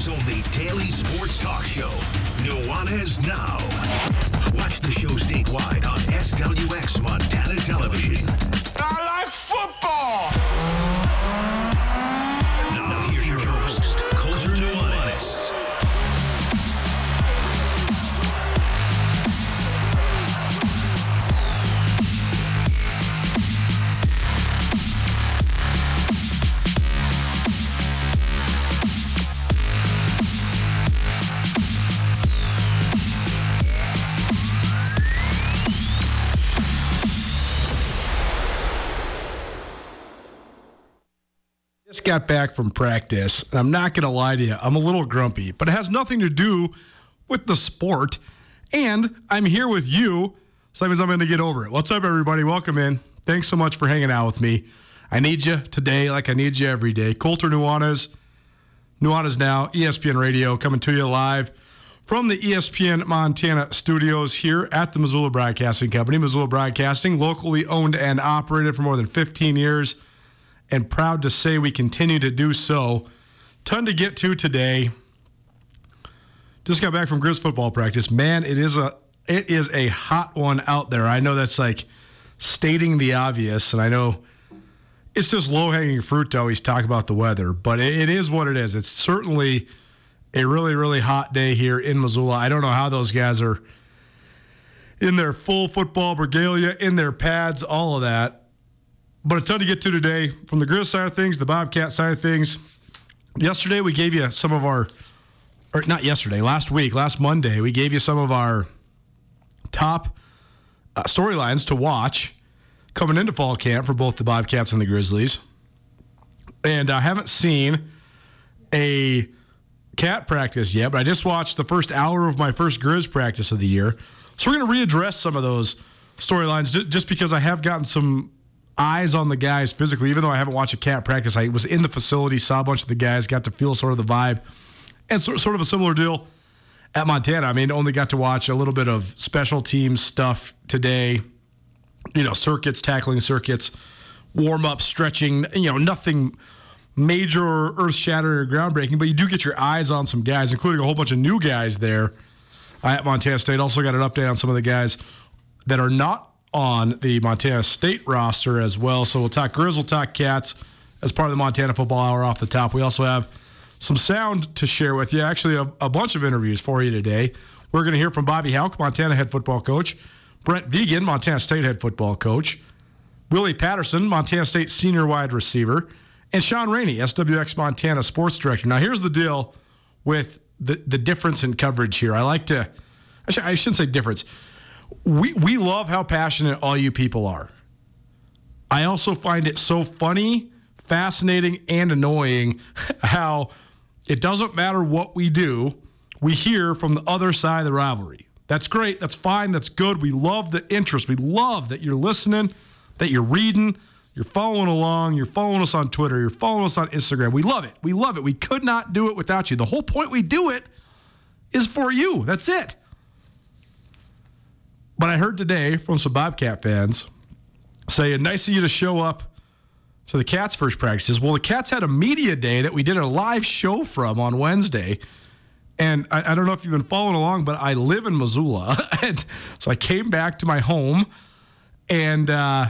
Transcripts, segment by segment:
Montana's only daily sports talk show, Nuanez Now. Watch the show statewide on SWX Montana Television. Got back from practice, and I'm not going to lie to you, I'm a little grumpy, but it has nothing to do with the sport. And I'm here with you, so that means I'm going to get over it. What's up, everybody? Welcome in. Thanks so much for hanging out with me. I need you today, like I need you every day. Colter Nuanez, Nuanez Now, ESPN Radio, coming to you live from the ESPN Montana studios here at the Missoula Broadcasting Company. Missoula Broadcasting, locally owned and operated for more than 15 years and proud to say we continue to do so. Ton to get to today. Just got back from Grizz football practice. Man, it is a it is a hot one out there. I know that's like stating the obvious, and I know it's just low hanging fruit to always talk about the weather, but it, it is what it is. It's certainly a really really hot day here in Missoula. I don't know how those guys are in their full football regalia, in their pads, all of that. But a ton to get to today from the Grizz side of things, the Bobcat side of things. Yesterday, we gave you some of our, or not yesterday, last week, last Monday, we gave you some of our top uh, storylines to watch coming into fall camp for both the Bobcats and the Grizzlies. And I haven't seen a cat practice yet, but I just watched the first hour of my first Grizz practice of the year. So we're going to readdress some of those storylines just because I have gotten some eyes on the guys physically. Even though I haven't watched a cat practice, I was in the facility, saw a bunch of the guys, got to feel sort of the vibe. And so, sort of a similar deal at Montana. I mean, only got to watch a little bit of special teams stuff today, you know, circuits, tackling circuits, warm up, stretching, you know, nothing major or earth shattering or groundbreaking, but you do get your eyes on some guys, including a whole bunch of new guys there at Montana State. Also got an update on some of the guys that are not on the Montana State roster as well. So we'll talk Grizz, we'll talk Cats as part of the Montana Football Hour off the top. We also have some sound to share with you. Actually, a, a bunch of interviews for you today. We're going to hear from Bobby Hauck, Montana head football coach, Brent Vigen, Montana State head football coach, Willie Patterson, Montana State senior wide receiver, and Shaun Rainey, SWX Montana sports director. Now, here's the deal with the, the difference in coverage here. I like to, I shouldn't say difference. We, we love how passionate all you people are. I also find it so funny, fascinating, and annoying how it doesn't matter what we do, we hear from the other side of the rivalry. That's great. That's fine. That's good. We love the interest. We love that you're listening, that you're reading, You're following along. You're following us on Twitter. You're following us on Instagram. We love it. We love it. We could not do it without you. The whole point we do it is for you. That's it. But I heard today from some Bobcat fans saying, nice of you to show up to the Cats' first practices. Well, the Cats had a media day that we did a live show from on Wednesday. And I, I don't know if you've been following along, but I live in Missoula. so I came back to my home. And uh,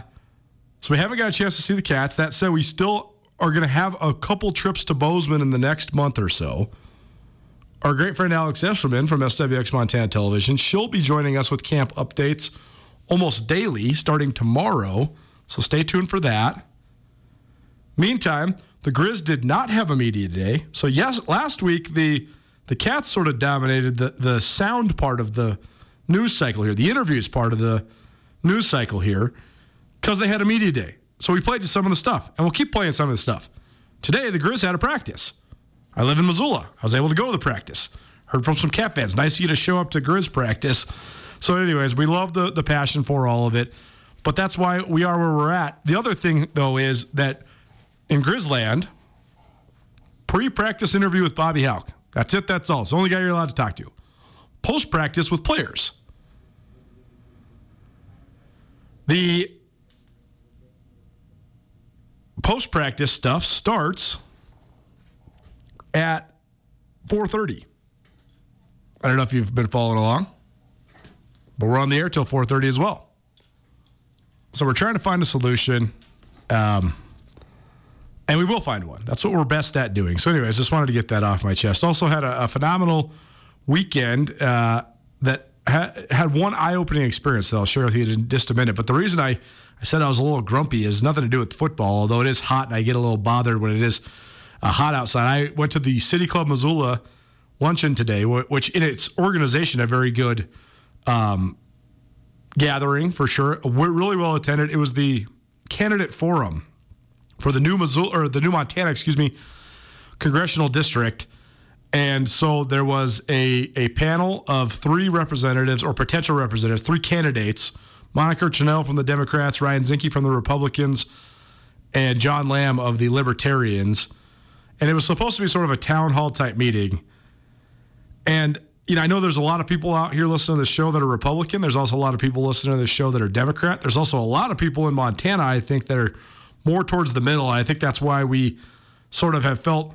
so we haven't got a chance to see the Cats. That said, we still are going to have a couple trips to Bozeman in the next month or so. Our great friend Alex Eshelman from SWX Montana Television, she'll be joining us with camp updates almost daily starting tomorrow. So stay tuned for that. Meantime, the Grizz did not have a media day. So yes, last week the the Cats sort of dominated the the sound part of the news cycle here, the interviews part of the news cycle here, because they had a media day. So we played some of the stuff, and we'll keep playing some of the stuff. Today, the Grizz had a practice. I live in Missoula. I was able to go to the practice. Heard from some Cat fans. Nice of you to show up to Grizz practice. So, anyways, we love the the passion for all of it, but that's why we are where we're at. The other thing, though, is that in Grizzland, pre-practice interview with Bobby Hauck. That's it. That's all. It's the only guy you're allowed to talk to. Post-practice with players. The post-practice stuff starts at 4:30. I don't know if you've been following along, but we're on the air till 4:30 as well. So we're trying to find a solution, um, and we will find one. That's what we're best at doing. So, anyways, just wanted to get that off my chest. Also had a, a phenomenal weekend uh, that ha- had one eye-opening experience that I'll share with you in just a minute. But the reason I, I said I was a little grumpy is nothing to do with football, although it is hot and I get a little bothered when it is uh, hot outside. I went to the City Club Missoula luncheon today, which in its organization, a very good um, gathering for sure. We're really well attended. It was the candidate forum for the new Missoula or the new Montana, excuse me, congressional district. And so there was a, a panel of three representatives or potential representatives, three candidates Monica Tranel from the Democrats, Ryan Zinke from the Republicans, and John Lamb of the Libertarians. And it was supposed to be sort of a town hall type meeting. And, you know, I know there's a lot of people out here listening to the show that are Republican. There's also a lot of people listening to the show that are Democrat. There's also a lot of people in Montana, I think, that are more towards the middle. I think that's why we sort of have felt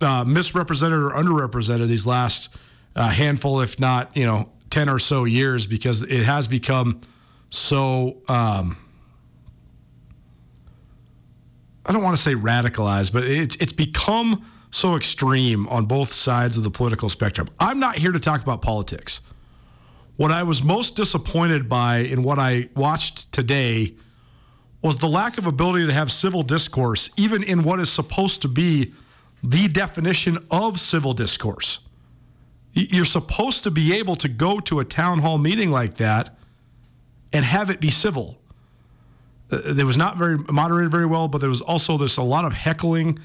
uh, misrepresented or underrepresented these last uh, handful, if not, you know, 10 or so years, because it has become so, um, I don't want to say radicalized, but it's, it's become so extreme on both sides of the political spectrum. I'm not here to talk about politics. What I was most disappointed by in what I watched today was the lack of ability to have civil discourse, even in what is supposed to be the definition of civil discourse. You're supposed to be able to go to a town hall meeting like that and have it be civil. It was not very moderated very well, but there was also this a lot of heckling,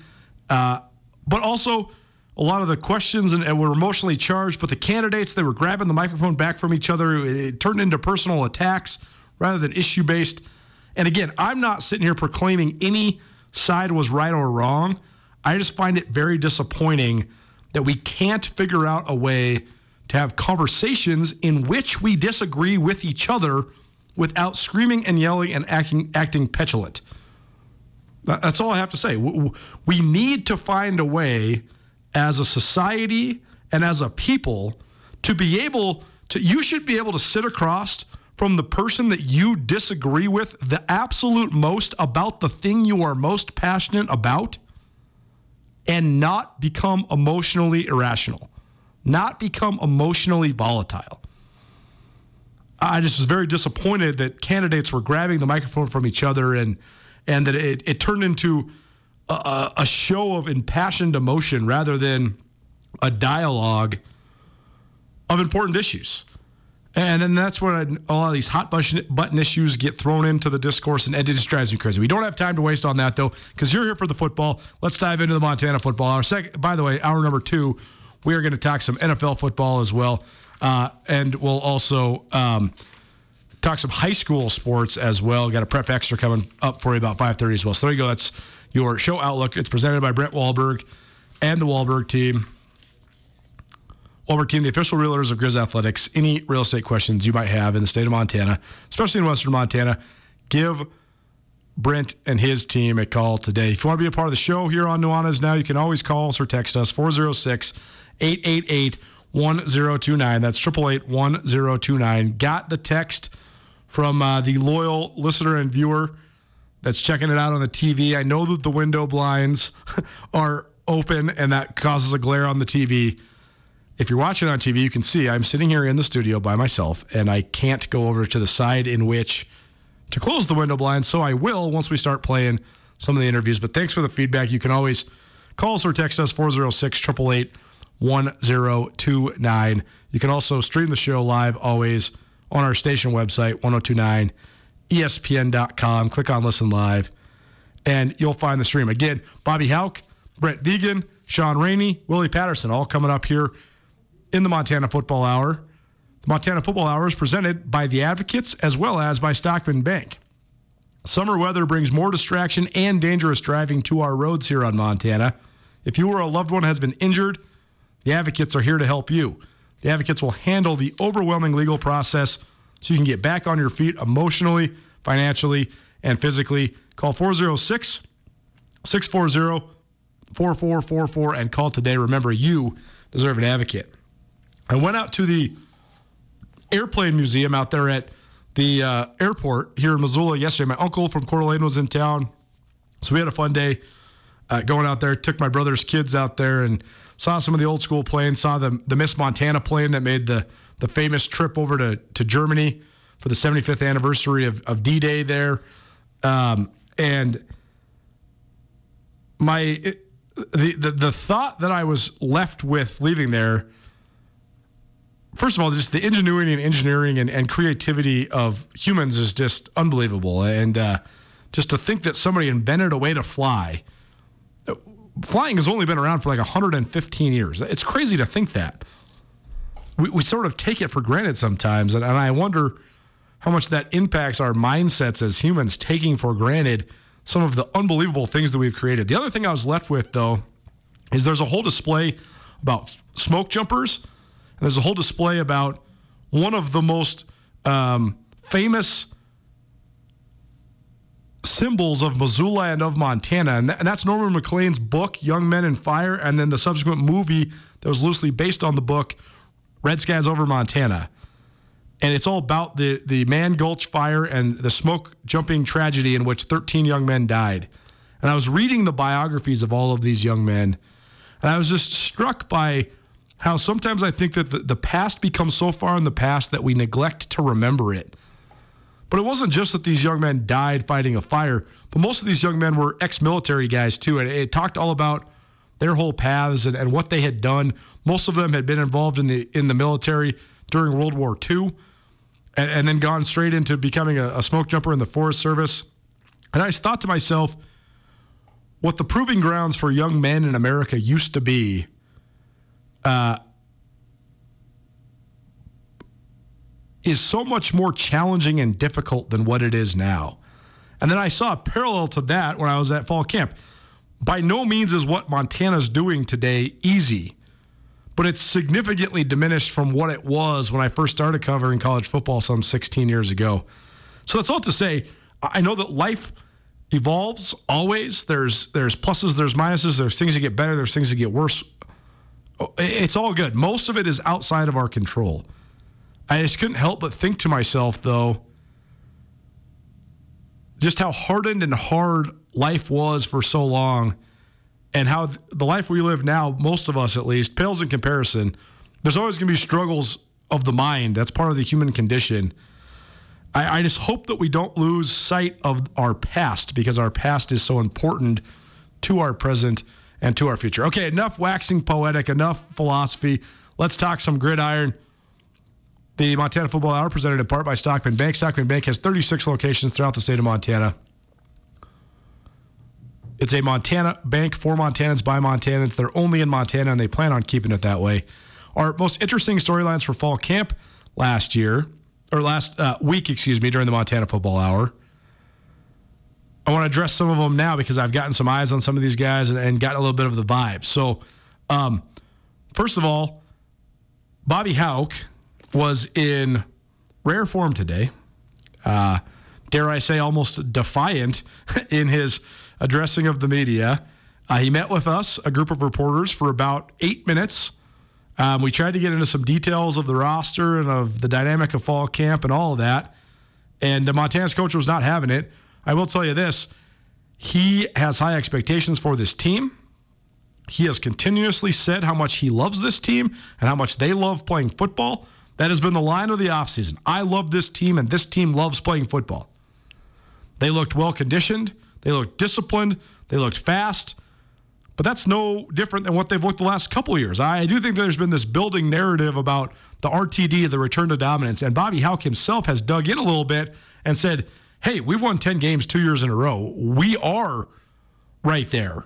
uh, but also a lot of the questions and, and, were emotionally charged. But the candidates they were grabbing the microphone back from each other. It turned into personal attacks rather than issue based. And again, I'm not sitting here proclaiming any side was right or wrong. I just find it very disappointing that we can't figure out a way to have conversations in which we disagree with each other without screaming and yelling and acting acting petulant. That's all I have to say. We need to find a way as a society and as a people to be able to you should be able to sit across from the person that you disagree with the absolute most about the thing you are most passionate about and not become emotionally irrational, not become emotionally volatile. I just was very disappointed that candidates were grabbing the microphone from each other and and that it, it turned into a, a show of impassioned emotion rather than a dialogue of important issues. And then that's where a lot of these hot button issues get thrown into the discourse, and it just drives me crazy. We don't have time to waste on that, though, because you're here for the football. Let's dive into the Montana football. Our second, by the way, hour number two, we are going to talk some NFL football as well, uh, and we'll also um, talk some high school sports as well. Got a prep extra coming up for you about 5:30 as well. So there you go. That's your show outlook. It's presented by Brent Wahlberg and the Wahlberg team. Wahlberg team, the official realtors of Grizz Athletics. Any real estate questions you might have in the state of Montana, especially in Western Montana, give Brent and his team a call today. If you want to be a part of the show here on Nuanez Now, you can always call us or text us 406 888 1029. That's 888 1029. Got the text from uh, the loyal listener and viewer that's checking it out on the TV. I know that the window blinds are open and that causes a glare on the TV. If you're watching on TV, you can see I'm sitting here in the studio by myself and I can't go over to the side in which to close the window blinds. So I will once we start playing some of the interviews. But thanks for the feedback. You can always call us or text us 406 888 1029. You can also stream the show live always on our station website, 1029ESPN.com. Click on Listen Live, and you'll find the stream. Again, Bobby Hauck, Brent Vigen, Shaun Rainey, Willie Patterson, all coming up here in the Montana Football Hour. The Montana Football Hour is presented by the Advocates as well as by Stockman Bank. Summer weather brings more distraction and dangerous driving to our roads here on Montana. If you or a loved one has been injured, the Advocates are here to help you. The Advocates will handle the overwhelming legal process so you can get back on your feet emotionally, financially, and physically. Call 406 640 4444 and call today. Remember, you deserve an advocate. I went out to the airplane museum out there at the uh, airport here in Missoula yesterday. My uncle from Coeur d'Alene was in town, so we had a fun day uh, going out there. Took my brother's kids out there and saw some of the old school planes. Saw the the Miss Montana plane that made the the famous trip over to to Germany for the 75th anniversary of, of D Day there, um, and my it, the, the the thought that I was left with leaving there first of all, just the ingenuity and engineering and, and creativity of humans is just unbelievable. And uh, just to think that somebody invented a way to fly. Flying has only been around for like 115 years. It's crazy to think that. We, we sort of take it for granted sometimes. And, and I wonder how much that impacts our mindsets as humans, taking for granted some of the unbelievable things that we've created. The other thing I was left with, though, is there's a whole display about smoke jumpers and there's a whole display about one of the most um, famous symbols of Missoula and of Montana. And, th- and that's Norman Maclean's book, Young Men and Fire, and then the subsequent movie that was loosely based on the book, Red Skies Over Montana. And it's all about the, the Mann Gulch fire and the smoke jumping tragedy in which 13 young men died. And I was reading the biographies of all of these young men, and I was just struck by how sometimes I think that the, the past becomes so far in the past that we neglect to remember it. But it wasn't just that these young men died fighting a fire, but most of these young men were ex military guys too. And it talked all about their whole paths and, and what they had done. Most of them had been involved in the in the military during World War II and, and then gone straight into becoming a, a smoke jumper in the Forest Service. And I just thought to myself, what the proving grounds for young men in America used to be uh, is so much more challenging and difficult than what it is now. And then I saw a parallel to that when I was at fall camp. By no means is what Montana's doing today easy, but it's significantly diminished from what it was when I first started covering college football some 16 years ago. So that's all to say, I know that life evolves always. There's there's pluses, there's minuses, there's things that get better, there's things that get worse oh, it's all good. Most of it is outside of our control. I just couldn't help but think to myself, though, just how hardened and hard life was for so long, and how the life we live now, most of us at least, pales in comparison. There's always going to be struggles of the mind. That's part of the human condition. I, I just hope that we don't lose sight of our past because our past is so important to our present and to our future. Okay, enough waxing poetic, enough philosophy. Let's talk some gridiron. The Montana Football Hour, presented in part by Stockman Bank. Stockman Bank has 36 locations throughout the state of Montana. It's a Montana bank for Montanans by Montanans. They're only in Montana, and they plan on keeping it that way. Our most interesting storylines for fall camp last year or last uh, week, excuse me, during the Montana Football Hour. I want to address some of them now because I've gotten some eyes on some of these guys and, and gotten a little bit of the vibe. So, um, first of all, Bobby Hauck was in rare form today. Uh, dare I say, almost defiant in his addressing of the media. Uh, he met with us, a group of reporters, for about eight minutes. Um, we tried to get into some details of the roster and of the dynamic of fall camp and all of that. And the Montana's coach was not having it. I will tell you this he has high expectations for this team. He has continuously said how much he loves this team and how much they love playing football. That has been the line of the offseason. I love this team, and this team loves playing football. They looked well conditioned, they looked disciplined, they looked fast. But that's no different than what they've looked the last couple years. I do think there's been this building narrative about the RTD, the return to dominance. And Bobby Hauck himself has dug in a little bit and said, hey, we've won 10 games two years in a row. We are right there.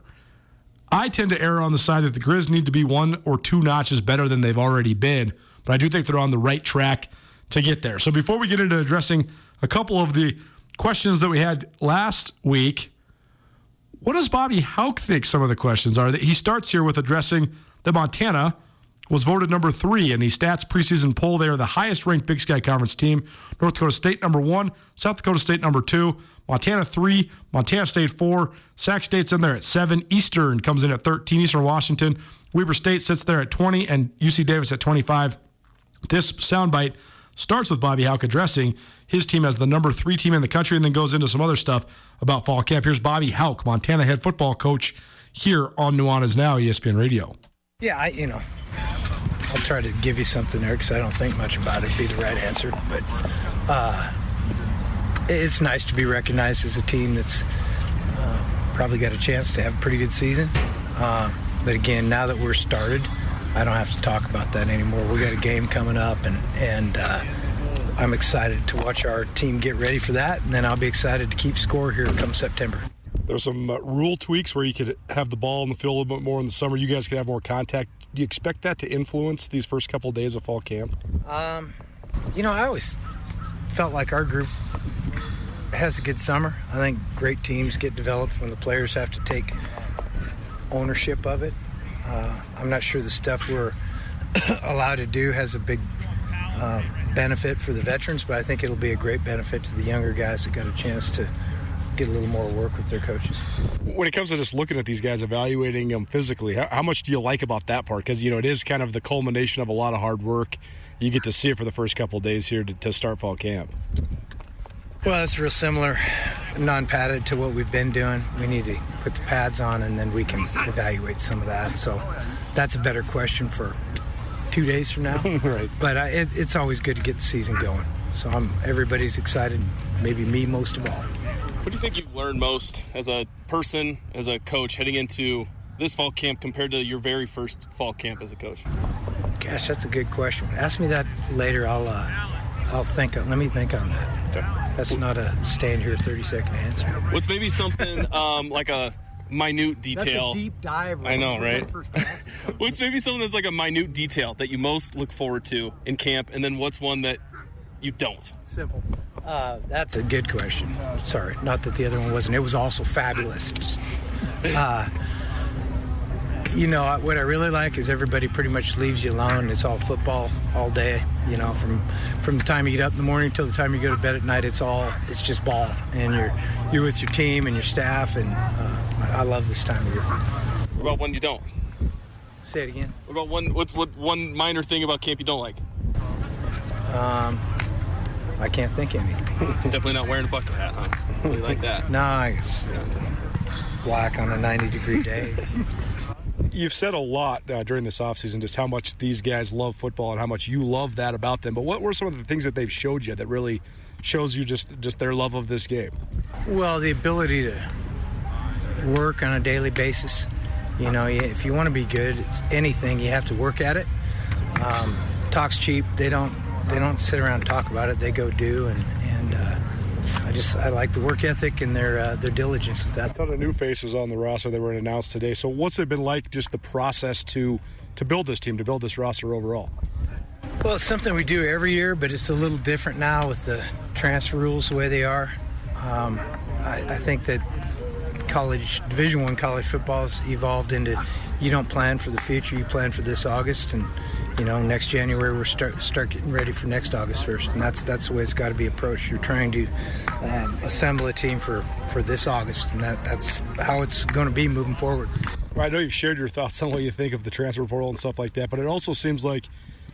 I tend to err on the side that the Grizz need to be one or two notches better than they've already been, but I do think they're on the right track to get there. So before we get into addressing a couple of the questions that we had last week, what does Bobby Hauck think some of the questions are? That he starts here with addressing the Montana was voted number three in the stats preseason poll. They are the highest ranked Big Sky Conference team. North Dakota State number one, South Dakota State number two, Montana three, Montana State four, Sac State's in there at seven, Eastern comes in at 13, Eastern Washington, Weber State sits there at 20, and UC Davis at 25. This soundbite starts with Bobby Hauck addressing his team as the number three team in the country and then goes into some other stuff about fall camp. Here's Bobby Hauck, Montana head football coach here on Nuanez Now, ESPN Radio. Yeah, I, you know, I'll try to give you something there because I don't think much about it. Be the right answer, but uh, it's nice to be recognized as a team that's uh, probably got a chance to have a pretty good season. Uh, but again, now that we're started, I don't have to talk about that anymore. We got a game coming up, and and uh, I'm excited to watch our team get ready for that, and then I'll be excited to keep score here come September. There's some uh, rule tweaks where you could have the ball in the field a little bit more in the summer. You guys could have more contact. Do you expect that to influence these first couple of days of fall camp? Um, you know, I always felt like our group has a good summer. I think great teams get developed when the players have to take ownership of it. Uh, I'm not sure the stuff we're allowed to do has a big uh, benefit for the veterans, but I think it'll be a great benefit to the younger guys that got a chance to get a little more work with their coaches. When it comes to just looking at these guys, evaluating them physically, how, how much do you like about that part? Because you know it is kind of the culmination of a lot of hard work. You get to see it for the first couple days here to, to start fall camp. Well, it's real similar, non-padded to what we've been doing. We need to put the pads on, and then we can evaluate some of that. So that's a better question for two days from now. right. But uh, it, it's always good to get the season going. So I'm everybody's excited. Maybe me most of all. What do you think you've learned most as a person, as a coach, heading into this fall camp compared to your very first fall camp as a coach? Gosh, that's a good question. Ask me that later. I'll uh, I'll think. Let me think on that. That's not a stand here 30 second answer. What's maybe something um, like a minute detail? That's a deep dive. I know, right? what's maybe something that's like a minute detail that you most look forward to in camp, and then what's one that you don't? Simple. Uh, that's a good question. Sorry, not that the other one wasn't. It was also fabulous. Uh, you know what I really like is everybody pretty much leaves you alone. It's all football all day. You know, from from the time you get up in the morning till the time you go to bed at night, it's all it's just ball, and you're you're with your team and your staff, and uh, I love this time of year. What about one you don't? Say it again. What about one? What's what one minor thing about camp you don't like? Um, I can't think of anything. It's definitely not wearing a bucket hat, huh? Really like that. no, I uh, black on a 90 degree day. You've said a lot uh, during this offseason just how much these guys love football and how much you love that about them. But what were some of the things that they've showed you that really shows you just just their love of this game? Well, the ability to work on a daily basis. You know, if you want to be good, it's anything you have to work at it. Um, talk's cheap. They don't they don't sit around and talk about it. They go do and and. Uh, I just I like the work ethic and their uh, their diligence with that. A ton of new faces on the roster that were announced today. So what's it been like just the process to to build this team, to build this roster overall? Well, it's something we do every year, but it's a little different now with the transfer rules the way they are. Um, I, I, think that college Division One college football has evolved into you don't plan for the future, you plan for this August, and you know next January we're start start getting ready for next August first, and that's that's the way it's got to be approached. You're trying to um, assemble a team for for this August, and that that's how it's going to be moving forward. Well, I know you've shared your thoughts on what you think of the transfer portal and stuff like that, but it also seems like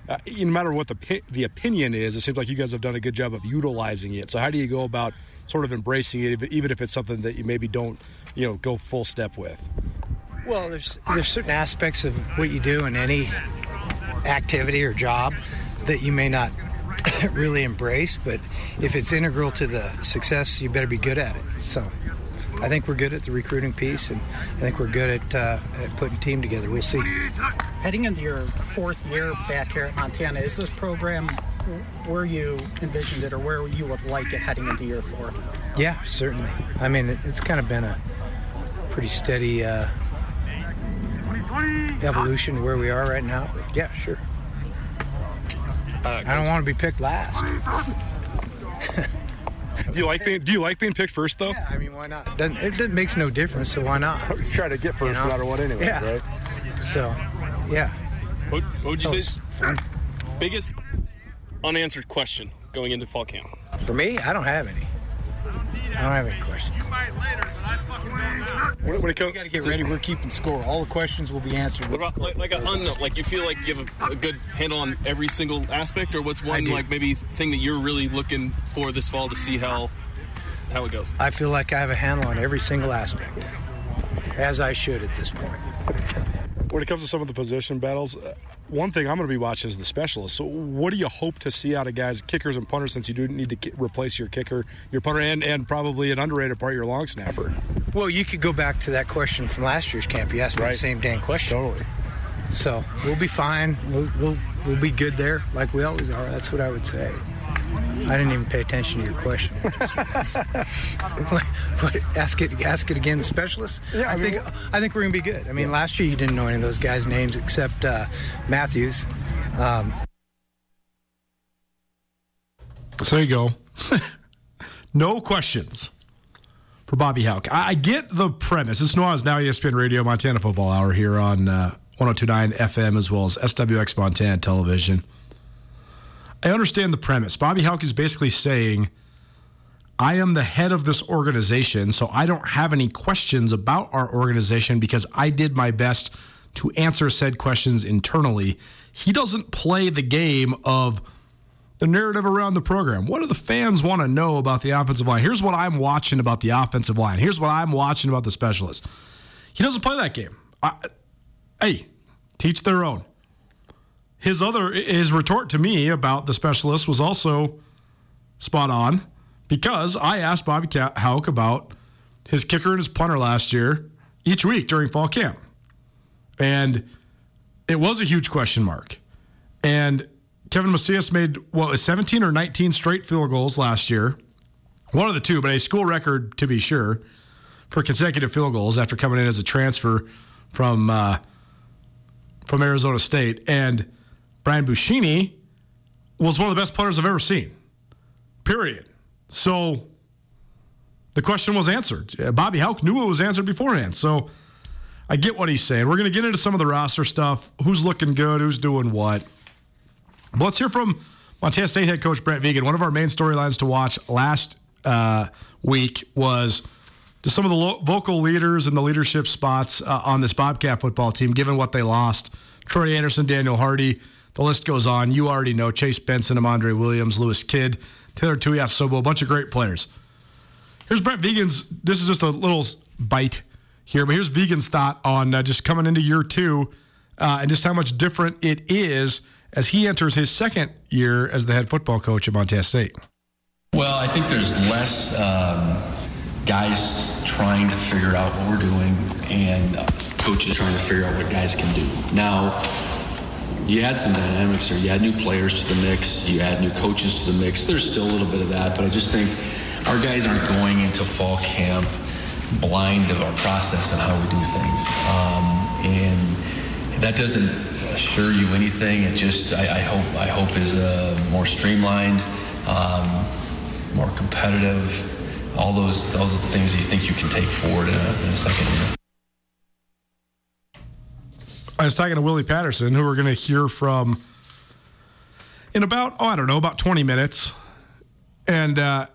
uh, no matter what the the opinion is, it seems like you guys have done a good job of utilizing it. So how do you go about sort of embracing it, even if it's something that you maybe don't, you know, go full step with? Well, there's there's certain aspects of what you do in any activity or job that you may not really embrace, but if it's integral to the success, you better be good at it. So. I think we're good at the recruiting piece, and I think we're good at, uh, at putting team together. We'll see. Heading into your fourth year back here at Montana, is this program where you envisioned it or where you would like it heading into year four? Yeah, certainly. I mean, it's kind of been a pretty steady uh, evolution to where we are right now. Yeah, sure. Uh, I don't want to be picked last. do you like being Do you like being picked first though? Yeah, I mean, why not? Doesn't, it, it makes no difference, so why not? Try to get first, you know? no matter what, anyway. Yeah. Right? So, yeah. What, what would you so say? Biggest unanswered question going into fall camp? For me, I don't have any. I don't have any questions. When, when it comes, we got to get ready. We're keeping score. All the questions will be answered. What about like, like a unknown? Like you feel like you have a, a, good handle on every single aspect, or what's one like maybe thing that you're really looking for this fall to see how how it goes? I feel like I have a handle on every single aspect, as I should at this point. When it comes to some of the position battles, uh, one thing I'm going to be watching is the specialists. So, what do you hope to see out of guys, kickers and punters, since you do need to replace your kicker, your punter, and, and probably an underrated part, your long snapper? Well, you could go back to that question from last year's camp. You asked me right. the same dang question. Totally. So we'll be fine. We'll, we'll we'll be good there, like we always are. That's what I would say. I didn't even pay attention to your question. what, what, ask it. Ask it again. The specialist. Yeah, I, I mean, think. I think we're gonna be good. I mean, yeah. last year you didn't know any of those guys' names except uh, Matthews. Um, so there you go. no questions for Bobby Hauck. I, I get the premise. It's Nuanez Now ESPN Radio Montana Football Hour here on uh, 1029 FM as well as SWX Montana Television. I understand the premise. Bobby Hauck is basically saying, I am the head of this organization, so I don't have any questions about our organization because I did my best to answer said questions internally. He doesn't play the game of the narrative around the program. What do the fans want to know about the offensive line? Here's what I'm watching about the offensive line. Here's what I'm watching about the specialists. He doesn't play that game. I, hey, teach their own. His other his retort to me about the specialist was also spot on because I asked Bobby Hauck about his kicker and his punter last year each week during fall camp. And it was a huge question mark. And Kevin Macias made what was 17 or 19 straight field goals last year. One of the two, but a school record to be sure for consecutive field goals after coming in as a transfer from uh, from Arizona State. And Brian Buschini was one of the best players I've ever seen. Period. So the question was answered. Bobby Hauck knew it was answered beforehand. So I get what he's saying. We're going to get into some of the roster stuff. Who's looking good? Who's doing what? But let's hear from Montana State head coach Brent Vigen. One of our main storylines to watch last uh, week was just some of the lo- vocal leaders and the leadership spots uh, on this Bobcat football team, given what they lost. Troy Anderson, Daniel Hardy, the list goes on. You already know Chase Benson, Amandre Williams, Lewis Kidd, Taylor Tuiasosopo, a bunch of great players. Here's Brent Vigen's. This is just a little bite here, but here's Vigen's thought on uh, just coming into year two uh, and just how much different it is as he enters his second year as the head football coach at Montana State? Well, I think there's less um, guys trying to figure out what we're doing and coaches trying to figure out what guys can do. Now, you add some dynamics there. you add new players to the mix, you add new coaches to the mix. There's still a little bit of that, but I just think our guys aren't going into fall camp blind of our process and how we do things. Um, and that doesn't assure you anything. It just I, I hope I hope is uh, more streamlined, um, more competitive. All those those things you think you can take forward in a, in a second year. I was talking to Willie Patterson, who we're going to hear from in about, oh, I don't know, about 20 minutes. And uh,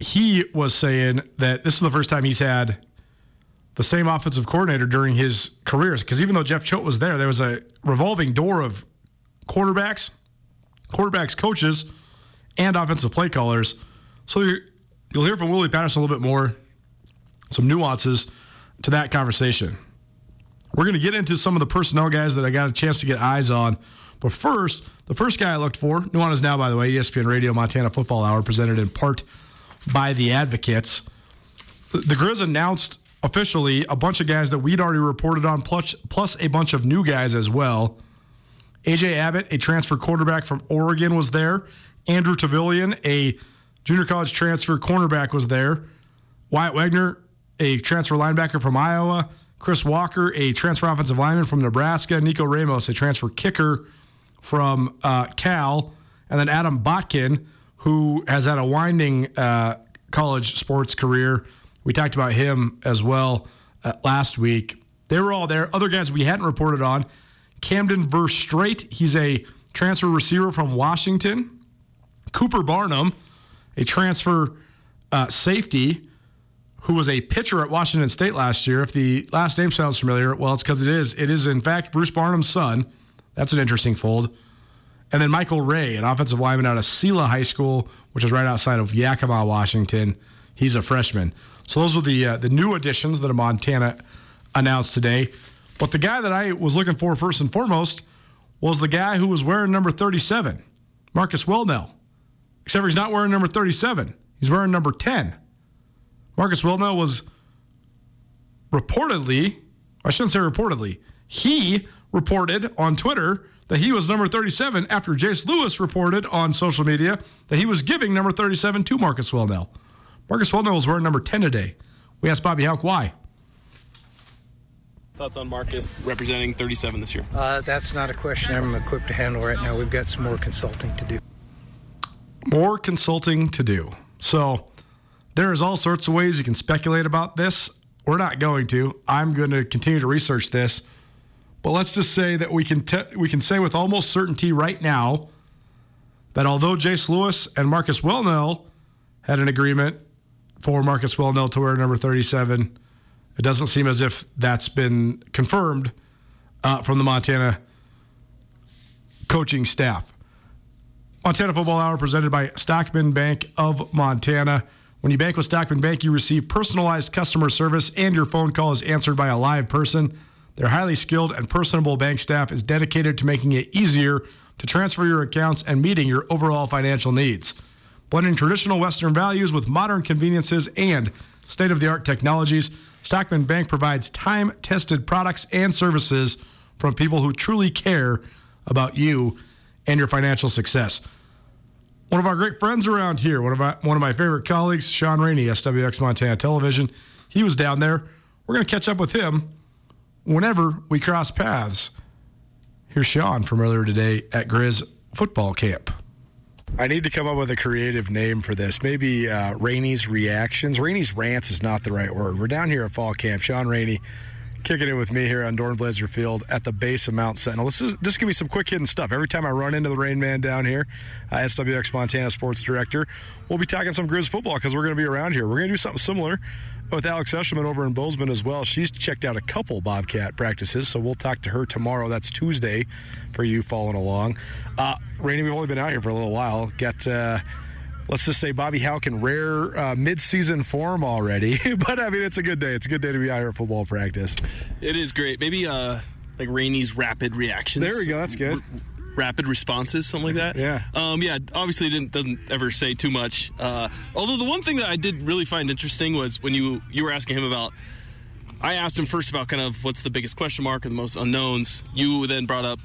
he was saying that this is the first time he's had the same offensive coordinator during his careers. Because even though Jeff Choate was there, there was a revolving door of quarterbacks, quarterbacks, coaches, and offensive play callers. So you'll hear from Willie Patterson a little bit more, some nuances to that conversation. We're going to get into some of the personnel guys that I got a chance to get eyes on. But first, the first guy I looked for, Nuanez Now, by the way, ESPN Radio Montana Football Hour, presented in part by the Advocates. The Grizz announced officially a bunch of guys that we'd already reported on, plus, plus a bunch of new guys as well. AJ Abbott, a transfer quarterback from Oregon, was there. Andrew Tavillion, a junior college transfer cornerback, was there. Wyatt Wagner, a transfer linebacker from Iowa. Chris Walker, a transfer offensive lineman from Nebraska. Nico Ramos, a transfer kicker from uh, Cal. And then Adam Botkin, who has had a winding uh, college sports career. We talked about him as well uh, last week. They were all there. Other guys we hadn't reported on Camden Verstraete, he's a transfer receiver from Washington. Cooper Barnum, a transfer uh, safety who was a pitcher at Washington State last year. If the last name sounds familiar, well, it's because it is. It is, in fact, Bruce Barnum's son. That's an interesting fold. And then Michael Ray, an offensive lineman out of Selah High School, which is right outside of Yakima, Washington. He's a freshman. So those are the uh, the new additions that Montana announced today. But the guy that I was looking for first and foremost was the guy who was wearing number 37, Marcus Welnel. Except he's not wearing number 37. He's wearing number 10. Marcus Welnel was reportedly, I shouldn't say reportedly, he reported on Twitter that he was number 37 after Jace Lewis reported on social media that he was giving number 37 to Marcus Welnel. Marcus Welnel was wearing number 10 today. We asked Bobby Hauck why. Thoughts on Marcus representing 37 this year? Uh, that's not a question I'm equipped to handle right now. We've got some more consulting to do. More consulting to do. So there's all sorts of ways you can speculate about this. We're not going to. I'm going to continue to research this. But let's just say that we can te- we can say with almost certainty right now that although Jace Lewis and Marcus Welnel had an agreement for Marcus Welnel to wear number 37, it doesn't seem as if that's been confirmed uh, from the Montana coaching staff. Montana Football Hour presented by Stockman Bank of Montana. When you bank with Stockman Bank, you receive personalized customer service and your phone call is answered by a live person. Their highly skilled and personable bank staff is dedicated to making it easier to transfer your accounts and meeting your overall financial needs. Blending traditional Western values with modern conveniences and state of the art technologies, Stockman Bank provides time tested products and services from people who truly care about you and your financial success. One of our great friends around here, one of my, one of my favorite colleagues, Shaun Rainey, SWX Montana Television, he was down there. We're going to catch up with him whenever we cross paths. Here's Shaun from earlier today at Grizz football camp. I need to come up with a creative name for this. Maybe uh, Rainey's Reactions. Rainey's Rants is not the right word. We're down here at fall camp. Shaun Rainey kicking it with me here on Dornblaser Field at the base of Mount Sentinel. This is this give me some quick hidden stuff. Every time I run into the Rain Man down here, uh, SWX Montana Sports Director, we'll be talking some Grizz football because we're going to be around here. We're going to do something similar with Alex Eshelman over in Bozeman as well. She's checked out a couple Bobcat practices, so we'll talk to her tomorrow. That's Tuesday for you following along. Uh, Rainey, we've only been out here for a little while. Got, uh, let's just say, Bobby Hauck in rare uh, mid-season form already. but, I mean, it's a good day. It's a good day to be out here at football practice. It is great. Maybe uh, like Rainey's rapid reactions. There we go. That's good. R- rapid responses, something like that. Yeah. Um, yeah. Obviously, it didn't doesn't ever say too much. Uh, although the one thing that I did really find interesting was when you you were asking him about. I asked him first about kind of what's the biggest question mark or the most unknowns. You then brought up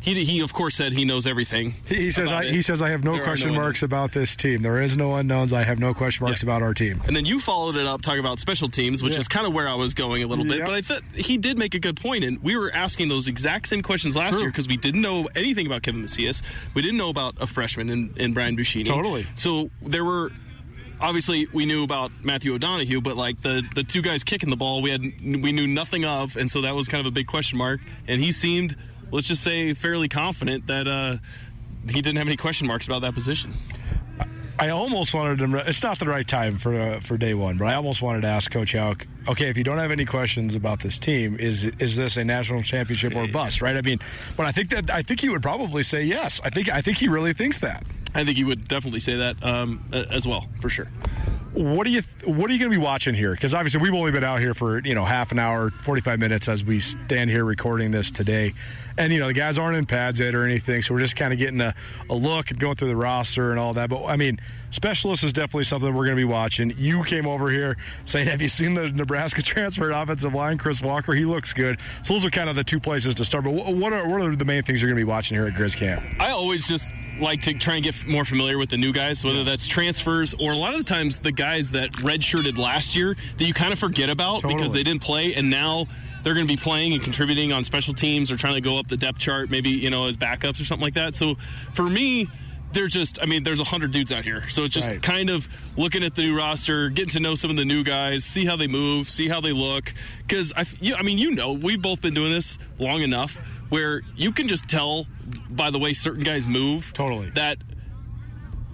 he, he of course said he knows everything. He, he says I, it. he says I have no There question no marks about this team. There is no unknowns. I have no question marks Yeah. about our team. And then you followed it up talking about special teams, which Yeah. is kind of where I was going a little bit. Yep. But I thought he did make a good point, and we were asking those exact same questions last True. year because we didn't know anything about Kevin Macias. We didn't know about a freshman in, in Brian Buschini. Totally. So there were. Obviously, we knew about Matthew O'Donohue, but like the, the two guys kicking the ball, we had we knew nothing of, and so that was kind of a big question mark. And he seemed, let's just say, fairly confident that uh, he didn't have any question marks about that position. I almost wanted him. It's not the right time for uh, for day one, but I almost wanted to ask Coach Hauck. Okay, if you don't have any questions about this team, is is this a national championship or bust? Right? I mean, but I think that I think he would probably say yes. I think I think he really thinks that. I think he would definitely say that um, as well, for sure. What do you What are you going to be watching here? Because obviously we've only been out here for you know half an hour, forty five minutes as we stand here recording this today, and you know the guys aren't in pads yet or anything, so we're just kind of getting a, a look and going through the roster and all that. But I mean, specialist is definitely something we're going to be watching. You came over here saying, "Have you seen the Nebraska transferred offensive line, Chris Walker? He looks good." So those are kind of the two places to start. But what are what are the main things you're going to be watching here at Grizz Camp? I always just like to try and get more familiar with the new guys, whether that's transfers or a lot of the times the guys that redshirted last year that you kind of forget about because they didn't play and now they're going to be playing and contributing on special teams or trying to go up the depth chart, maybe, you know, as backups or something like that. So for me, they're just, I mean, there's a 100 dudes out here. So it's just Right. kind of looking at the new roster, getting to know some of the new guys, see how they move, see how they look. Because, I, I mean, you know, we've both been doing this long enough where you can just tell by the way certain guys move Totally. that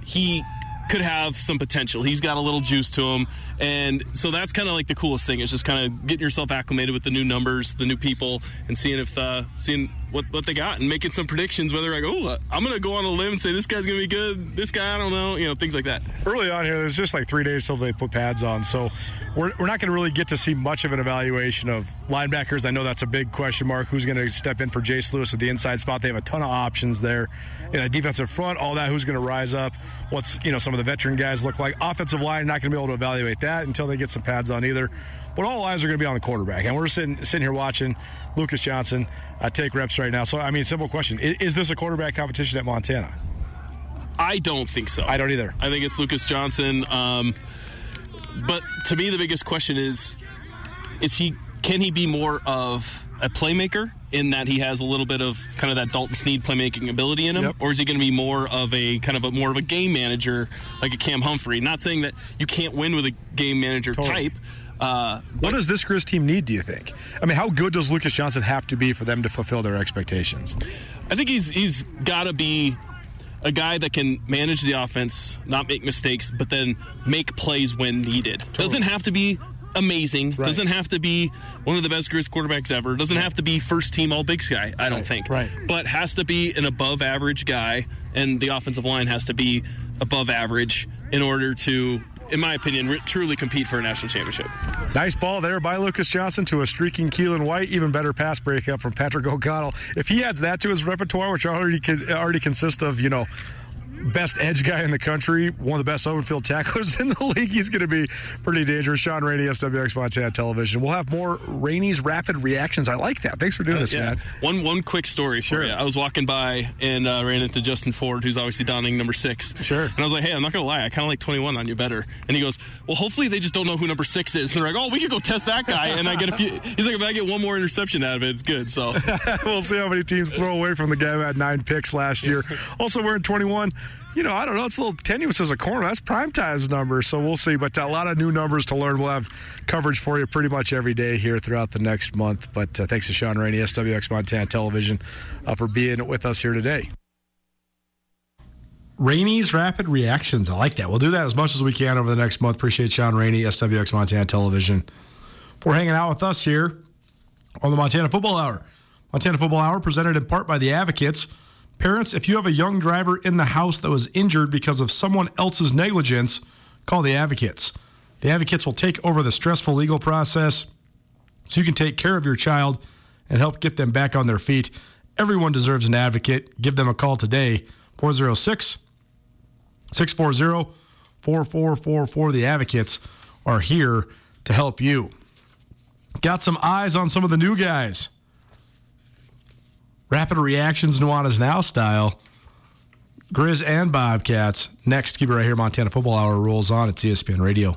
he could have some potential. He's got a little juice to him. And so that's kind of like the coolest thing is just kind of getting yourself acclimated with the new numbers, the new people, and seeing if, uh, seeing what, what they got and making some predictions, whether like, oh, I'm going to go on a limb and say this guy's going to be good. This guy, I don't know, you know, things like that. early on here, there's just like three days till they put pads on. So we're, we're not going to really get to see much of an evaluation of linebackers. I know that's a big question mark. Who's going to step in for Jace Lewis at the inside spot? They have a ton of options there. You know, defensive front, all that. Who's going to rise up? What's, you know, some of the veteran guys look like? Offensive line, not going to be able to evaluate that until they get some pads on either. But all eyes are going to be on the quarterback. And we're sitting, sitting here watching Lucas Johnson uh, take reps right now. So, I mean, simple question. Is, is this a quarterback competition at Montana? I don't think so. I don't either. I think it's Lucas Johnson. Um, but to me, the biggest question is: is he can he be more of a playmaker in that he has a little bit of kind of that Dalton Sneed playmaking ability in him, Yep. or is he going to be more of a kind of a more of a game manager like a Cam Humphrey? Not saying that you can't win with a game manager Totally. type. Uh, What does this Grizz team need, do you think? I mean, how good does Lucas Johnson have to be for them to fulfill their expectations? I think he's he's got to be a guy that can manage the offense, not make mistakes, but then make plays when needed. Doesn't have to be amazing. Right. Doesn't have to be one of the best Grizz quarterbacks ever. Doesn't have to be first team All Big Sky. I don't Right, think. right. But has to be an above average guy, and the offensive line has to be above average in order to, in my opinion, re- truly compete for a national championship. Nice ball there by Lucas Johnson to a streaking Keelan White. Even better pass breakup from Patrick O'Connell. If he adds that to his repertoire, which already already consists of, you know, best edge guy in the country, one of the best open field tacklers in the league, he's going to be pretty dangerous. Shaun Rainey, SWX Montana Television. We'll have more Rainey's rapid reactions. I like that. Thanks for doing this, man. One one quick story Sure. I was walking by and uh, ran into Justin Ford, who's obviously donning number six. Sure. And I was like, "Hey, I'm not gonna lie, I kind of like 21 on you better." And he goes, "Well, hopefully they just don't know who number six is." And they're like, "Oh, we could go test that guy." And I get a few. He's like, "If I get one more interception out of it, it's good." So we'll see how many teams throw away from the guy who had nine picks last year. Also, we're in 21. You know, I don't know. It's a little tenuous as a corner. That's prime time's number, so we'll see. But a lot of new numbers to learn. We'll have coverage for you pretty much every day here throughout the next month. But uh, thanks to Shaun Rainey, SWX Montana Television, uh, for being with us here today. Rainey's rapid reactions. I like that. We'll do that as much as we can over the next month. Appreciate Shaun Rainey, SWX Montana Television, for hanging out with us here on the Montana Football Hour. Montana Football Hour presented in part by the Advocates. Parents, if you have a young driver in the house that was injured because of someone else's negligence, call the Advocates. The Advocates will take over the stressful legal process so you can take care of your child and help get them back on their feet. Everyone deserves an advocate. Give them a call today, 406 640 4444. The Advocates are here to help you. Got some eyes on some of the new guys. Rapid reactions, Nuanez Now style. Grizz and Bobcats. Next, keep it right here. Montana Football Hour rolls on. It's ESPN Radio.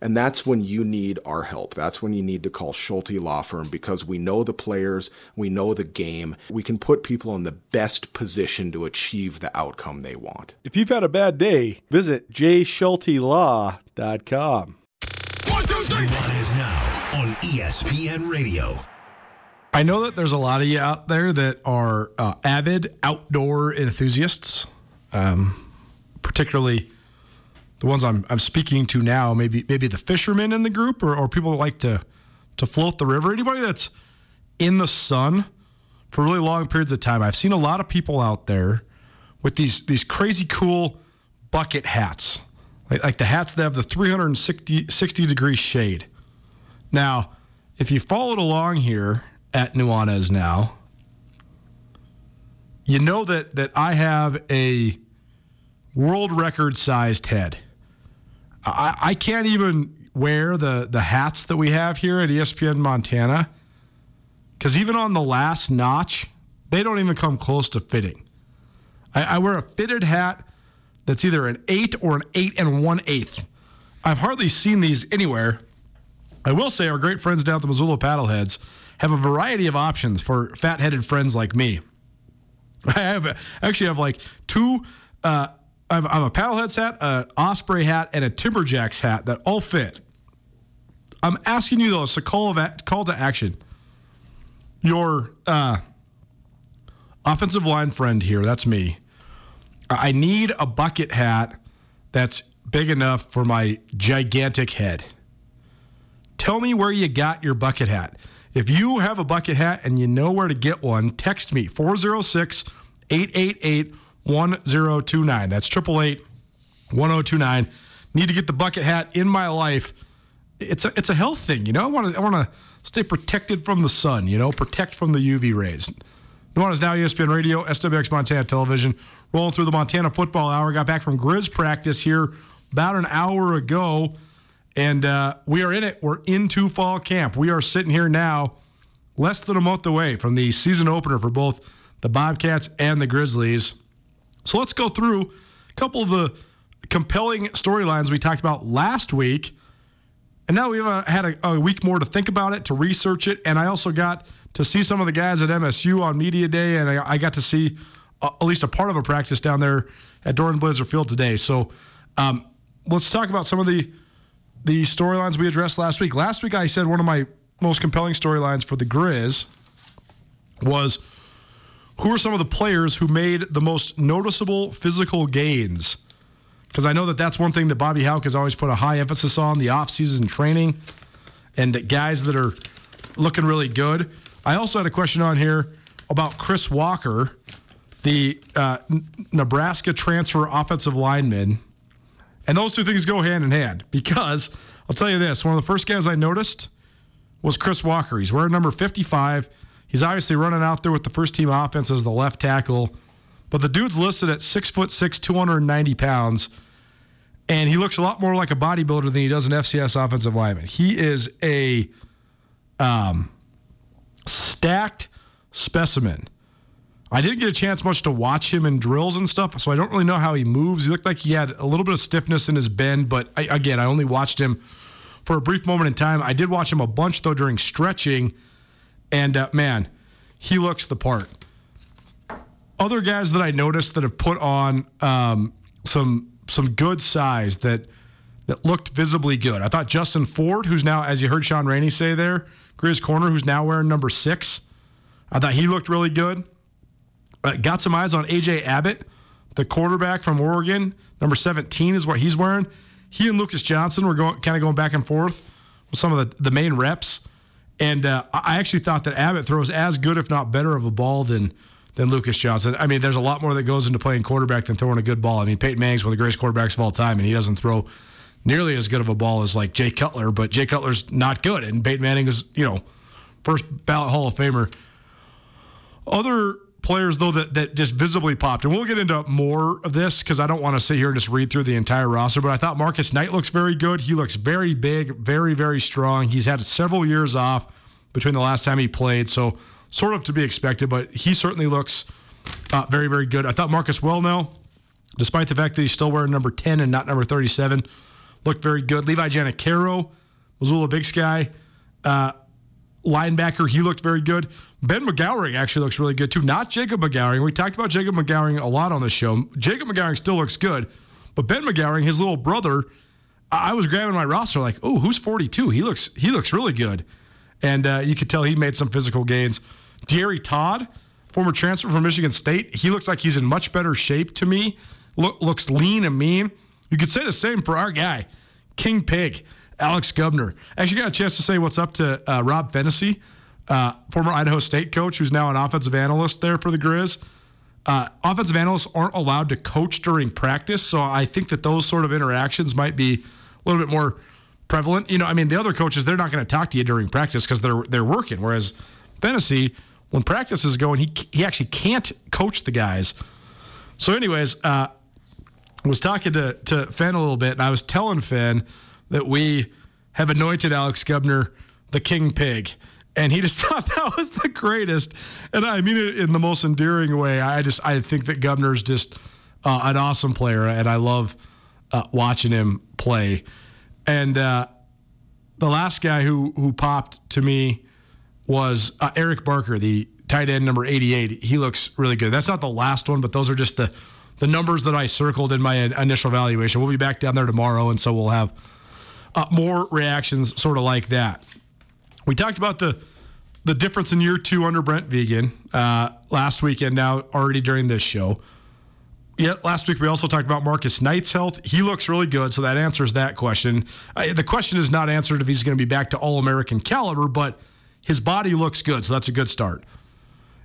and that's when you need our help. That's when you need to call Schulte Law Firm because we know the players, we know the game. We can put people in the best position to achieve the outcome they want. If you've had a bad day, visit jschultelaw.com. One, two, three. is now on ESPN Radio. I know that there's a lot of you out there that are uh, avid outdoor enthusiasts, um, particularly the ones I'm, I'm speaking to now. Maybe maybe the fishermen in the group, or, or people that like to to float the river. Anybody that's in the sun for really long periods of time. I've seen a lot of people out there with these these crazy cool bucket hats, like, like the hats that have the 360 60 degree shade. Now, if you followed along here at Nuanez now, you know that that I have a world record sized head. I, I can't even wear the the hats that we have here at ESPN Montana because even on the last notch, they don't even come close to fitting. I, I wear a fitted hat that's either an eight or an eight and one eighth. I've hardly seen these anywhere. I will say our great friends down at the Missoula Paddleheads have a variety of options for fat-headed friends like me. I have actually have like two. Uh, I, have, I have a paddleheads hat, an osprey hat, and a timberjacks hat that all fit. I'm asking you though, it's a call of call to action. Your uh, offensive line friend here, that's me. I need a bucket hat that's big enough for my gigantic head. Tell me where you got your bucket hat. If you have a bucket hat and you know where to get one, text me 406 888 1029. That's 888 1029. Need to get the bucket hat in my life. It's a, it's a health thing, you know? I want to I want to stay protected from the sun, you know, protect from the UV rays. Nuanez Now ESPN Radio, SWX Montana Television, rolling through the Montana Football Hour. Got back from Grizz practice here about an hour ago, and uh, we are in it. We're into fall camp. We are sitting here now, less than a month away from the season opener for both the Bobcats and the Grizzlies. So let's go through a couple of the compelling storylines we talked about last week. And now we've uh, had a, a, week more to think about it, to research it. And I also got to see some of the guys at MSU on Media Day, and I, I got to see uh, at least a part of a practice down there at Dornblaser Field today. So um, let's talk about some of the the storylines we addressed last week. Last week, I said one of my most compelling storylines for the Grizz was who are some of the players who made the most noticeable physical gains? Because I know that that's one thing that Bobby Hauck has always put a high emphasis on the offseason training and guys that are looking really good. I also had a question on here about Chris Walker, the uh, Nebraska transfer offensive lineman. And those two things go hand in hand because I'll tell you this one of the first guys I noticed was Chris Walker. He's wearing number 55. He's obviously running out there with the first team offense as the left tackle, but the dude's listed at six foot six, 290 pounds, and he looks a lot more like a bodybuilder than he does an FCS offensive lineman. He is a um, stacked specimen. I didn't get a chance much to watch him in drills and stuff, so I don't really know how he moves. He looked like he had a little bit of stiffness in his bend, but I, again, I only watched him for a brief moment in time. I did watch him a bunch though during stretching and uh, man, he looks the part. other guys that I noticed that have put on um, some some good size that that looked visibly good. I thought Justin Ford, who's now, as you heard Shaun Rainey say there, Grizz corner, who's now wearing number six. I thought he looked really good. Uh, got some eyes on AJ Abbott, the quarterback from Oregon. Number 17 is what he's wearing. He and Lucas Johnson were going kind of going back and forth with some of the, the main reps. And uh, I actually thought that Abbott throws as good, if not better, of a ball than than Lucas Johnson. I mean, there's a lot more that goes into playing quarterback than throwing a good ball. I mean, Peyton Manning's one of the greatest quarterbacks of all time, and he doesn't throw nearly as good of a ball as like Jay Cutler, but Jay Cutler's not good, and Peyton Manning is, you know, first ballot Hall of Famer. Other players though that, that just visibly popped, and we'll get into more of this because I don't want to sit here and just read through the entire roster. But I thought Marcus Knight looks very good. He looks very big, very very strong. He's had several years off between the last time he played, so sort of to be expected. But he certainly looks uh, very very good. I thought Marcus Welnel, despite the fact that he's still wearing number ten and not number thirty seven, looked very good. Levi Janacaro was a little big sky. Uh, linebacker, he looked very good. Ben McGowering actually looks really good too. Not Jacob McGowering. We talked about Jacob McGowering a lot on the show. Jacob McGowering still looks good, but Ben McGowering, his little brother, I was grabbing my roster like, oh, who's 42? He looks he looks really good, and uh, you could tell he made some physical gains. Deary Todd, former transfer from Michigan State, he looks like he's in much better shape to me. Look, looks lean and mean. You could say the same for our guy, King Pig. Alex Gubner. Actually, got a chance to say what's up to uh, Rob Phenicie, uh, former Idaho State coach, who's now an offensive analyst there for the Grizz. Uh, offensive analysts aren't allowed to coach during practice, so I think that those sort of interactions might be a little bit more prevalent. You know, I mean, the other coaches they're not going to talk to you during practice because they're they're working. Whereas Fennessy, when practice is going, he he actually can't coach the guys. So, anyways, uh, was talking to to Fenn a little bit, and I was telling Fenn that we have anointed Alex Gubner the king pig. And he just thought that was the greatest. And I mean it in the most endearing way. I just, I think that Gubner's just uh, an awesome player. And I love uh, watching him play. And uh, the last guy who, who popped to me was uh, Eric Barker, the tight end number 88. He looks really good. That's not the last one, but those are just the, the numbers that I circled in my initial evaluation. We'll be back down there tomorrow. And so we'll have uh, more reactions sort of like that. We talked about the the difference in year two under Brent Vigen uh, last weekend. Now already during this show. Yeah, last week we also talked about Marcus Knight's health. He looks really good, so that answers that question. The question is not answered if he's going to be back to All American caliber, but his body looks good, so that's a good start.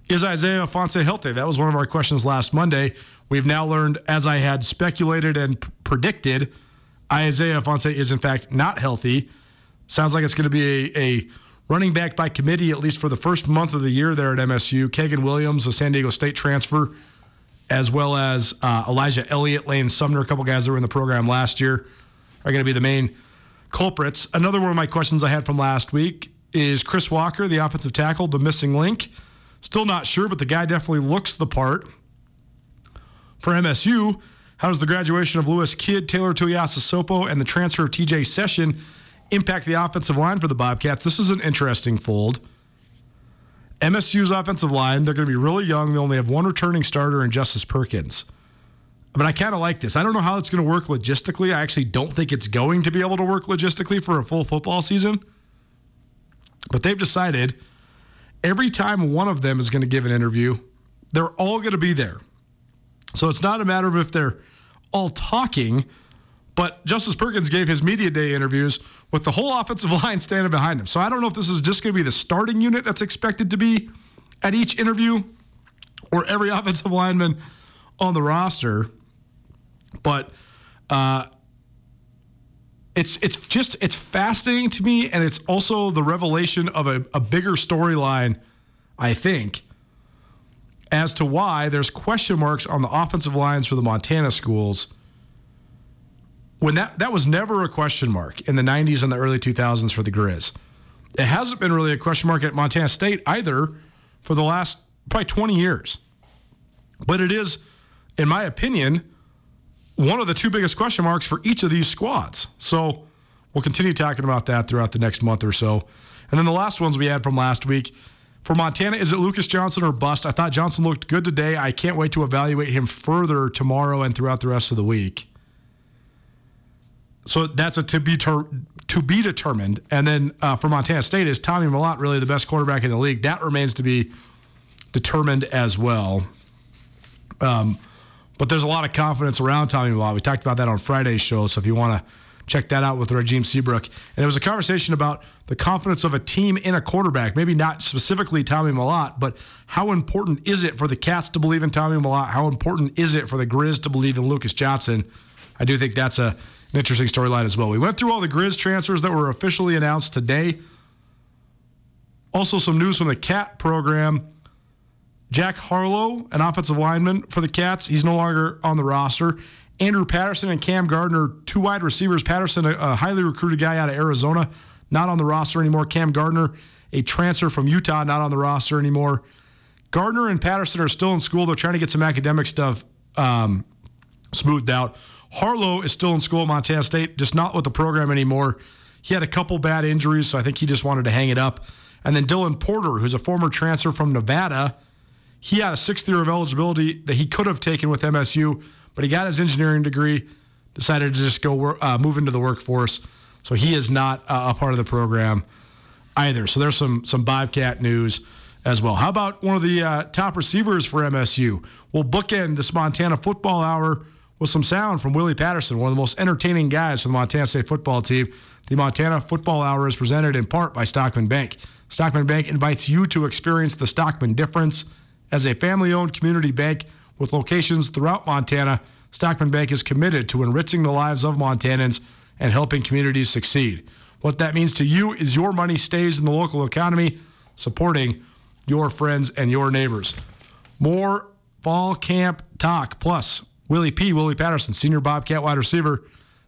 Is Isaiah Ifanse healthy? That was one of our questions last Monday. We've now learned, as I had speculated and p- predicted, Isaiah Ifanse is in fact not healthy. Sounds like it's going to be a, a, running back by committee at least for the first month of the year there at MSU. Kagan Williams, a San Diego State transfer, as well as uh, Elijah Elliott, Lane Sumner, a couple guys that were in the program last year, are going to be the main culprits. Another one of my questions I had from last week is Chris Walker, the offensive tackle, the missing link. Still not sure, but the guy definitely looks the part. For MSU, how does the graduation of Lewis Kidd, Taylor Tuiasosopo, and the transfer of TJ Session impact the offensive line for the Bobcats? This is an interesting fold. MSU's offensive line, they're going to be really young. They only have one returning starter in Justice Perkins. But I kind of like this. I don't know how it's going to work logistically. I actually don't think it's going to be able to work logistically for a full football season. But they've decided every time one of them is going to give an interview, they're all going to be there. So it's not a matter of if they're all talking, but Justice Perkins gave his media day interviews with the whole offensive line standing behind him. So I don't know if this is just going to be the starting unit that's expected to be at each interview or every offensive lineman on the roster. But uh, it's it's just it's fascinating to me, and it's also the revelation of a, a bigger storyline, I think, as to why there's question marks on the offensive lines for the Montana schools. When that that was never a question mark in the 90s and the early 2000s for the Grizz. It hasn't been really a question mark at Montana State either for the last probably 20 years. But it is, in my opinion, one of the two biggest question marks for each of these squads. So we'll continue talking about that throughout the next month or so. And then the last ones we had from last week For Montana, is it Lucas Johnson or bust? I thought Johnson looked good today. I can't wait to evaluate him further tomorrow and throughout the rest of the week. So that's a to be ter- to be determined. And then uh, for Montana State, is Tommy Mellott really the best quarterback in the league? That remains to be determined as well. Um, but there's a lot of confidence around Tommy Mellott. We talked about that on Friday's show. So if you want to check that out with Regime Seabrook. And it was a conversation about the confidence of a team in a quarterback. Maybe not specifically Tommy Mellott, but how important is it for the Cats to believe in Tommy Mellott? How important is it for the Grizz to believe in Lucas Johnson? I do think that's a, an interesting storyline as well. We went through all the Grizz transfers that were officially announced today. Also, some news from the Cat program. Jack Harlow, an offensive lineman for the Cats, he's no longer on the roster. Andrew Patterson and Cam Gardner, two wide receivers. Patterson, a, a, highly recruited guy out of Arizona, not on the roster anymore. Cam Gardner, a transfer from Utah, not on the roster anymore. Gardner and Patterson are still in school. They're trying to get some academic stuff um, smoothed out. Harlow is still in school at Montana State, just not with the program anymore. He had a couple bad injuries, so I think he just wanted to hang it up. And then Dylan Porter, who's a former transfer from Nevada, he had a sixth year of eligibility that he could have taken with MSU but he got his engineering degree, decided to just go uh, move into the workforce. So he is not uh, a part of the program either. So there's some some Bobcat news as well. How about one of the uh, top receivers for MSU? We'll bookend this Montana football hour with some sound from Willie Patterson, one of the most entertaining guys for the Montana State football team. The Montana Football Hour is presented in part by Stockman Bank. Stockman Bank invites you to experience the Stockman difference as a family owned community bank with locations throughout Montana, Stockman Bank is committed to enriching the lives of Montanans and helping communities succeed. What that means to you is your money stays in the local economy, supporting your friends and your neighbors. More fall camp talk, plus Willie P. Willie Patterson, senior Bobcat wide receiver.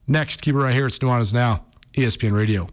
Next, keep it right here. It's Nuanez Now, ESPN Radio.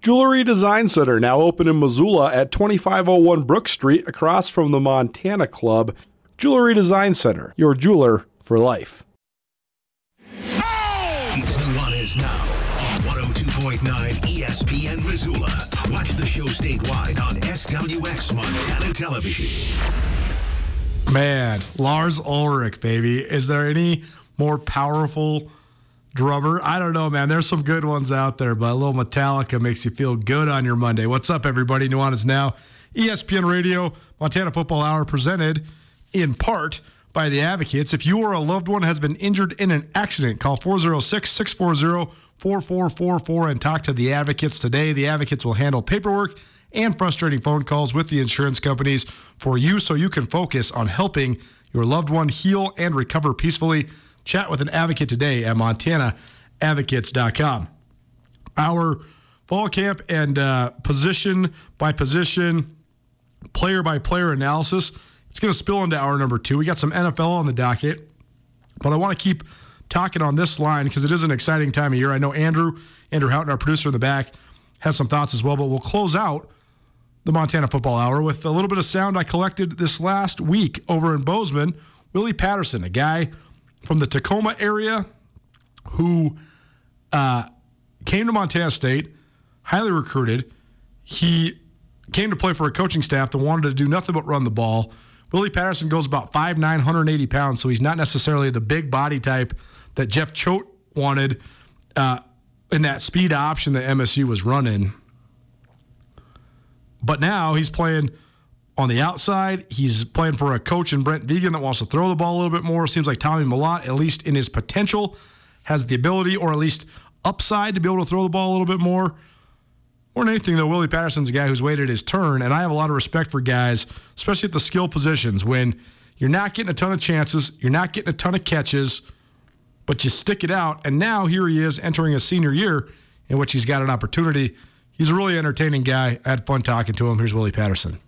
Jewelry Design Center, now open in Missoula at 2501 Brook Street, across from the Montana Club. Jewelry Design Center, your jeweler for life. It's Nuanez now on 102.9 ESPN Missoula. Watch the show statewide on SWX Montana Television. Man, Lars Ulrich, baby. Is there any more powerful drummer. I don't know, man. There's some good ones out there, but a little Metallica makes you feel good on your Monday. What's up, everybody? Nuanez now. ESPN Radio, Montana Football Hour, presented in part by the Advocates. If you or a loved one has been injured in an accident, call 406 640 4444 and talk to the Advocates today. The Advocates will handle paperwork and frustrating phone calls with the insurance companies for you so you can focus on helping your loved one heal and recover peacefully. Chat with an advocate today at montanaadvocates.com. Our fall camp and uh, position by position, player by player analysis. It's going to spill into hour number two. We got some NFL on the docket, but I want to keep talking on this line because it is an exciting time of year. I know Andrew, Andrew Houghton, our producer in the back, has some thoughts as well, but we'll close out the Montana Football Hour with a little bit of sound I collected this last week over in Bozeman. Willie Patterson, a guy from the Tacoma area who uh, came to Montana State, highly recruited. He came to play for a coaching staff that wanted to do nothing but run the ball. Willie Patterson goes about 5'9, 180 pounds, so he's not necessarily the big body type that Jeff Choate wanted uh, in that speed option that MSU was running. But now he's playing on the outside. He's playing for a coach in Brent Vigen that wants to throw the ball a little bit more. Seems like Tommy Mellott, at least in his potential, has the ability or at least upside to be able to throw the ball a little bit more. More than anything, though, Willie Patterson's a guy who's waited his turn, and I have a lot of respect for guys, especially at the skill positions, when you're not getting a ton of chances, you're not getting a ton of catches, but you stick it out. And now here he is entering a senior year in which he's got an opportunity. He's a really entertaining guy. I had fun talking to him. Here's Willie Patterson.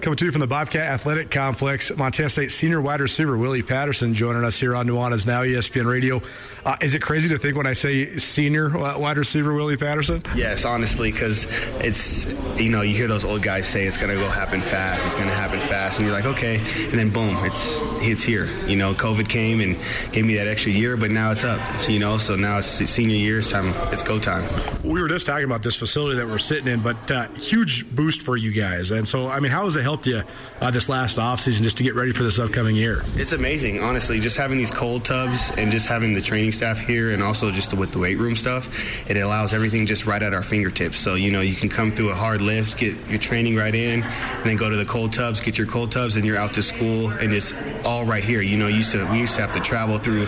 Coming to you from the Bobcat Athletic Complex, Montana State senior wide receiver Willie Patterson joining us here on Nuanez Now ESPN Radio. Uh, is it crazy to think when I say senior wide receiver Willie Patterson? Yes, honestly, because it's you know you hear those old guys say it's gonna go happen fast, it's gonna happen fast, and you're like okay, and then boom, it's it's here. You know, COVID came and gave me that extra year, but now it's up. You know, so now it's senior year, it's time. It's go time. We were just talking about this facility that we're sitting in, but uh, huge boost for you guys. And so, I mean, how is it helped you uh, this last offseason just to get ready for this upcoming year? It's amazing, honestly. Just having these cold tubs and just having the training staff here and also just with the weight room stuff, it allows everything just right at our fingertips. So, you know, you can come through a hard lift, get your training right in, and then go to the cold tubs, get your cold tubs, and you're out to school, and it's all right here. You know, used to, we used to have to travel through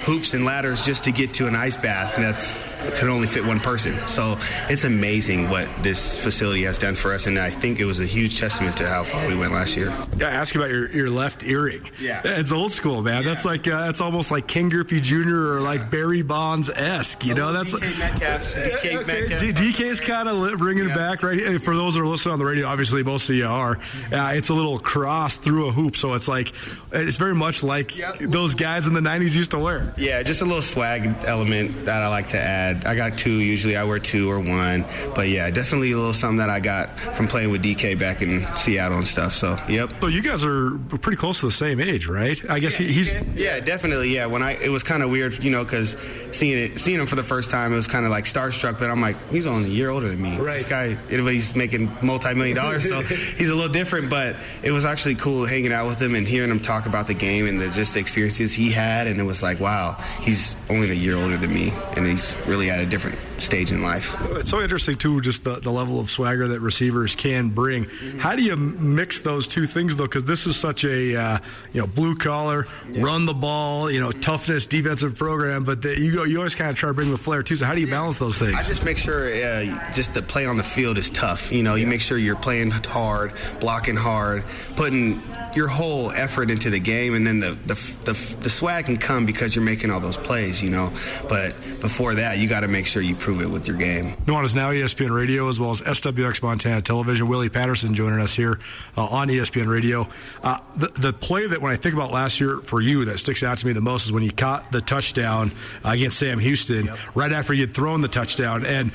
hoops and ladders just to get to an ice bath. And that's could only fit one person. So it's amazing what this facility has done for us, and I think it was a huge testament to how far we went last year. Yeah, ask about your, your left earring. Yeah, it's old school, man. Yeah. That's like uh, that's almost like Ken Griffey Jr. or like Barry Bonds esque. You know, that's DK Metcalf. DK okay. Metcalf. DK's kind of bringing yeah. back, right? For those that are listening on the radio, obviously most of you are. Uh, it's a little cross through a hoop, so it's like it's very much like yep. those guys in the '90s used to wear. Yeah, just a little swag element that I like to add. I got two. Usually, I wear two or one, but yeah, definitely a little something that I got from playing with DK back in Seattle and stuff. So, yep. So you guys are pretty close to the same age, right? I guess yeah, he's. Yeah, definitely. Yeah, when I it was kind of weird, you know, because seeing it, seeing him for the first time, it was kind of like starstruck. But I'm like, he's only a year older than me. Right. This guy, everybody's making multi-million dollars, so he's a little different. But it was actually cool hanging out with him and hearing him talk about the game and the, just the experiences he had. And it was like, wow, he's only a year older than me, and he's really at a different stage in life. It's so interesting too, just the, the level of swagger that receivers can bring. Mm-hmm. How do you mix those two things though? Because this is such a uh, you know blue collar, yeah. run the ball, you know toughness defensive program, but the, you go you always kind of try to bring the flair too. So how do you balance those things? I just make sure uh, just the play on the field is tough. You know, you yeah. make sure you're playing hard, blocking hard, putting your whole effort into the game, and then the, the the, the swag can come because you're making all those plays. You know, but before that, you got to make sure you prove it with your game. Nuanez Now ESPN Radio as well as SWX Montana Television. Willie Patterson joining us here uh, on ESPN Radio. Uh, the, the play that when I think about last year for you that sticks out to me the most is when you caught the touchdown uh, against Sam Houston yep. right after you'd thrown the touchdown and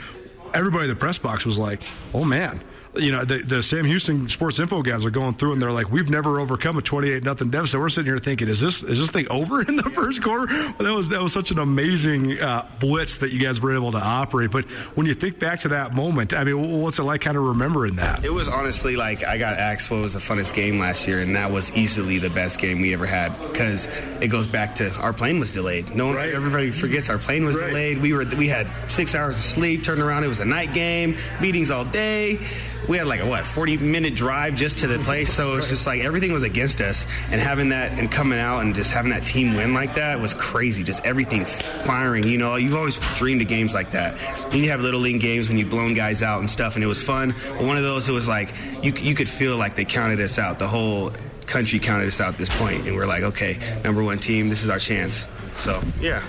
everybody in the press box was like, "Oh man." You know, the, the Sam Houston Sports Info guys are going through and they're like, we've never overcome a 28 nothing deficit. We're sitting here thinking, is this is this thing over in the first quarter? That was that was such an amazing uh, blitz that you guys were able to operate. But when you think back to that moment, I mean, what's it like kind of remembering that? It was honestly like I got asked what was the funnest game last year, and that was easily the best game we ever had because it goes back to our plane was delayed. No one, right. everybody forgets our plane was right. delayed. We were we had six hours of sleep. Turned around, it was a night game, meetings all day we had like a what 40 minute drive just to the place so it's just like everything was against us and having that and coming out and just having that team win like that was crazy just everything firing you know you've always dreamed of games like that. Then you have little league games when you've blown guys out and stuff and it was fun but one of those it was like you, you could feel like they counted us out the whole country counted us out at this point and we're like okay number one team this is our chance so yeah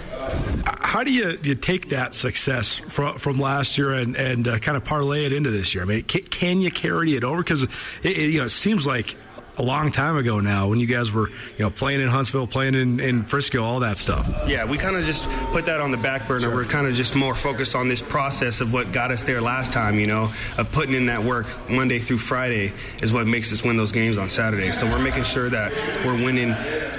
how do you, you take that success from, from last year and, and uh, kind of parlay it into this year? I mean, can, can you carry it over? Because it, it, you know, it seems like a long time ago now when you guys were you know playing in Huntsville, playing in, in Frisco, all that stuff. Yeah, we kind of just put that on the back burner. Sure. We're kind of just more focused on this process of what got us there last time. You know, of putting in that work Monday through Friday is what makes us win those games on Saturday. So we're making sure that we're winning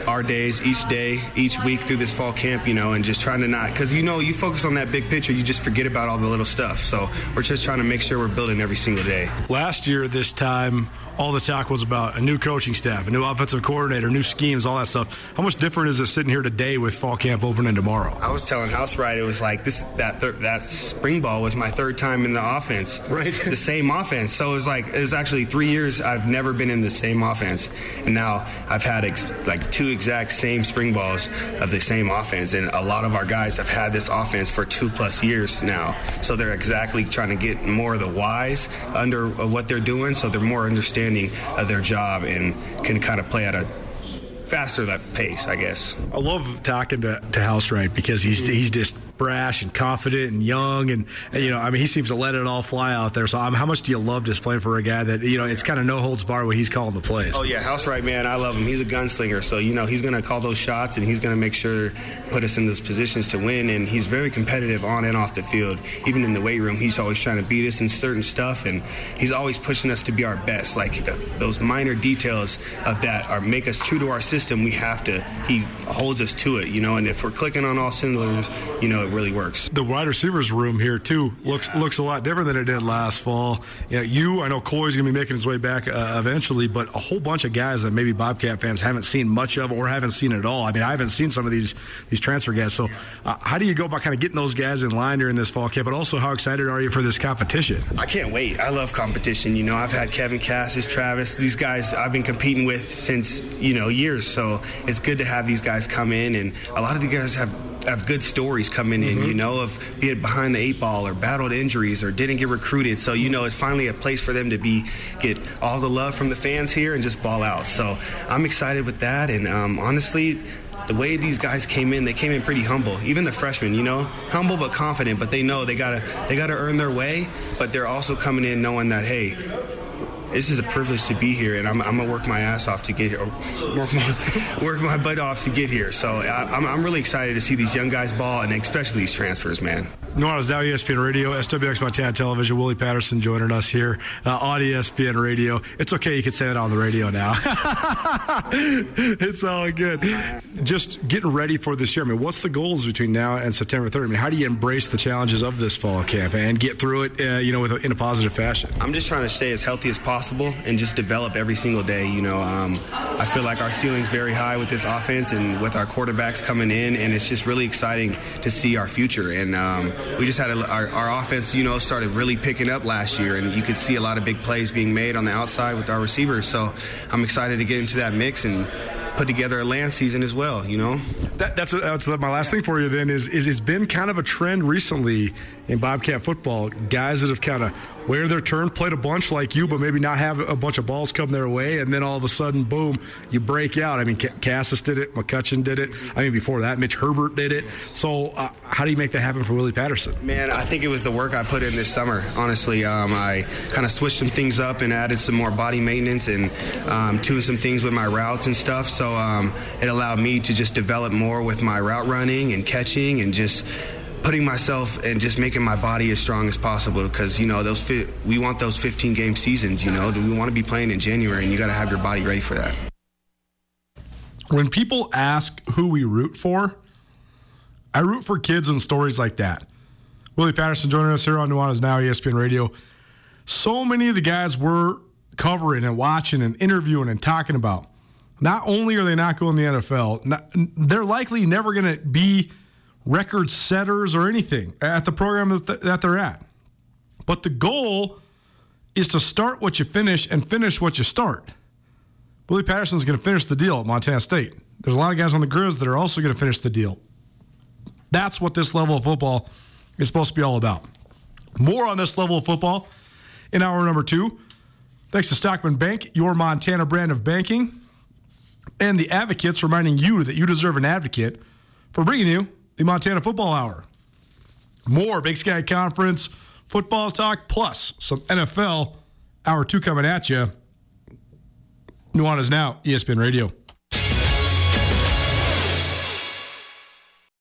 our days each day, each week through this fall camp. You know, and just trying to not because you know you focus on that big picture, you just forget about all the little stuff. So we're just trying to make sure we're building every single day. Last year, this time all the talk was about a new coaching staff, a new offensive coordinator, new schemes, all that stuff. How much different is it sitting here today with fall camp opening tomorrow? I was telling Housewright, it was like this that thir- that spring ball was my third time in the offense, right? The same offense. So it was like it was actually three years I've never been in the same offense, and now I've had ex- like two exact same spring balls of the same offense, and a lot of our guys have had this offense for two plus years now. So they're exactly trying to get more of the whys under what they're doing, so they're more understanding understanding of their job and can kind of play at a faster that pace, I guess. I love talking to, to Housewright because he's he's just brash and confident and young, and, and, you know, I mean, he seems to let it all fly out there. So, um, how much do you love just playing for a guy that you know it's kind of no holds bar when he's calling the plays? Oh yeah, Housewright, man. I love him. He's a gunslinger, so you know he's going to call those shots and he's going to make sure put us in those positions to win. And he's very competitive on and off the field. Even in the weight room, he's always trying to beat us in certain stuff, and he's always pushing us to be our best. Like the, those minor details of that are make us true to our system. We have to. He holds us to it, you know. And if we're clicking on all cylinders, you know, really works. The wide receivers room here too looks looks a lot different than it did last fall. You, know, you I know Coy's going to be making his way back uh, eventually, but a whole bunch of guys that maybe Bobcat fans haven't seen much of or haven't seen at all. I mean, I haven't seen some of these these transfer guys. So, uh, how do you go about kind of getting those guys in line during this fall camp? But also, how excited are you for this competition? I can't wait. I love competition. You know, I've had Kevin Kassis, Travis, these guys I've been competing with since you know years. So it's good to have these guys come in, and a lot of the guys have have good stories coming in, mm-hmm. you know, of being behind the eight ball or battled injuries or didn't get recruited. So, you know, it's finally a place for them to be, get all the love from the fans here and just ball out. So I'm excited with that. And um, honestly, the way these guys came in, they came in pretty humble. Even the freshmen, you know, humble but confident. But they know they gotta they gotta earn their way. But they're also coming in knowing that hey, this is a privilege to be here, and I'm, I'm, gonna work my ass off to get here, work my, work my butt off to get here. So I, I'm, I'm really excited to see these young guys ball, and especially these transfers, man. Nuanez Now ESPN Radio, SWX Montana Television. Willie Patterson joining us here uh, on ESPN Radio. It's okay, you can say it on the radio now. it's all good. Just getting ready for this year. I mean, what's the goals between now and September 3rd? I mean, how do you embrace the challenges of this fall camp and get through it, uh, you know, a, in a positive fashion? I'm just trying to stay as healthy as possible and just develop every single day. You know, um, I feel like our ceiling's very high with this offense and with our quarterbacks coming in, and it's just really exciting to see our future. And um, we just had a, our, our offense, you know, started really picking up last year, and you could see a lot of big plays being made on the outside with our receivers. So I'm excited to get into that mix and put together a land season as well. You know, that, that's that's my last thing for you. Then is is it's been kind of a trend recently in Bobcat football. Guys that have kind of waited their turn, played a bunch like you, but maybe not have a bunch of balls come their way, and then all of a sudden, boom, you break out. I mean, Kassis did it, McCutcheon did it. I mean, before that, Mitch Herbert did it. So, uh, how do you make that happen for Willie Patterson? Man, I think it was the work I put in this summer. Honestly, um, I kind of switched some things up and added some more body maintenance and um, tuned some things with my routes and stuff. So um, it allowed me to just develop more with my route running and catching and just putting myself and just making my body as strong as possible because you know those fi- we want those 15 game seasons you know? Do we want to be playing in january and you got to have your body ready for that? When people ask who we root for i root for kids and stories like that. Willie patterson joining us here on Nuanez Now espn radio. So many of the guys we're covering and watching and interviewing and talking about not only are they not going to the nfl not, they're likely never going to be record setters or anything at the program that they're at. But the goal is to start what you finish and finish what you start. Willie Patterson is going to finish the deal at Montana State. There's a lot of guys on the Grizz that are also going to finish the deal. That's what this level of football is supposed to be all about. More on this level of football in hour number two. Thanks to Stockman Bank, your Montana brand of banking, and the advocates reminding you that you deserve an advocate for bringing you the Montana Football Hour. More Big Sky Conference football talk, plus some NFL. Hour two coming at you. Nuanez Now, ESPN Radio.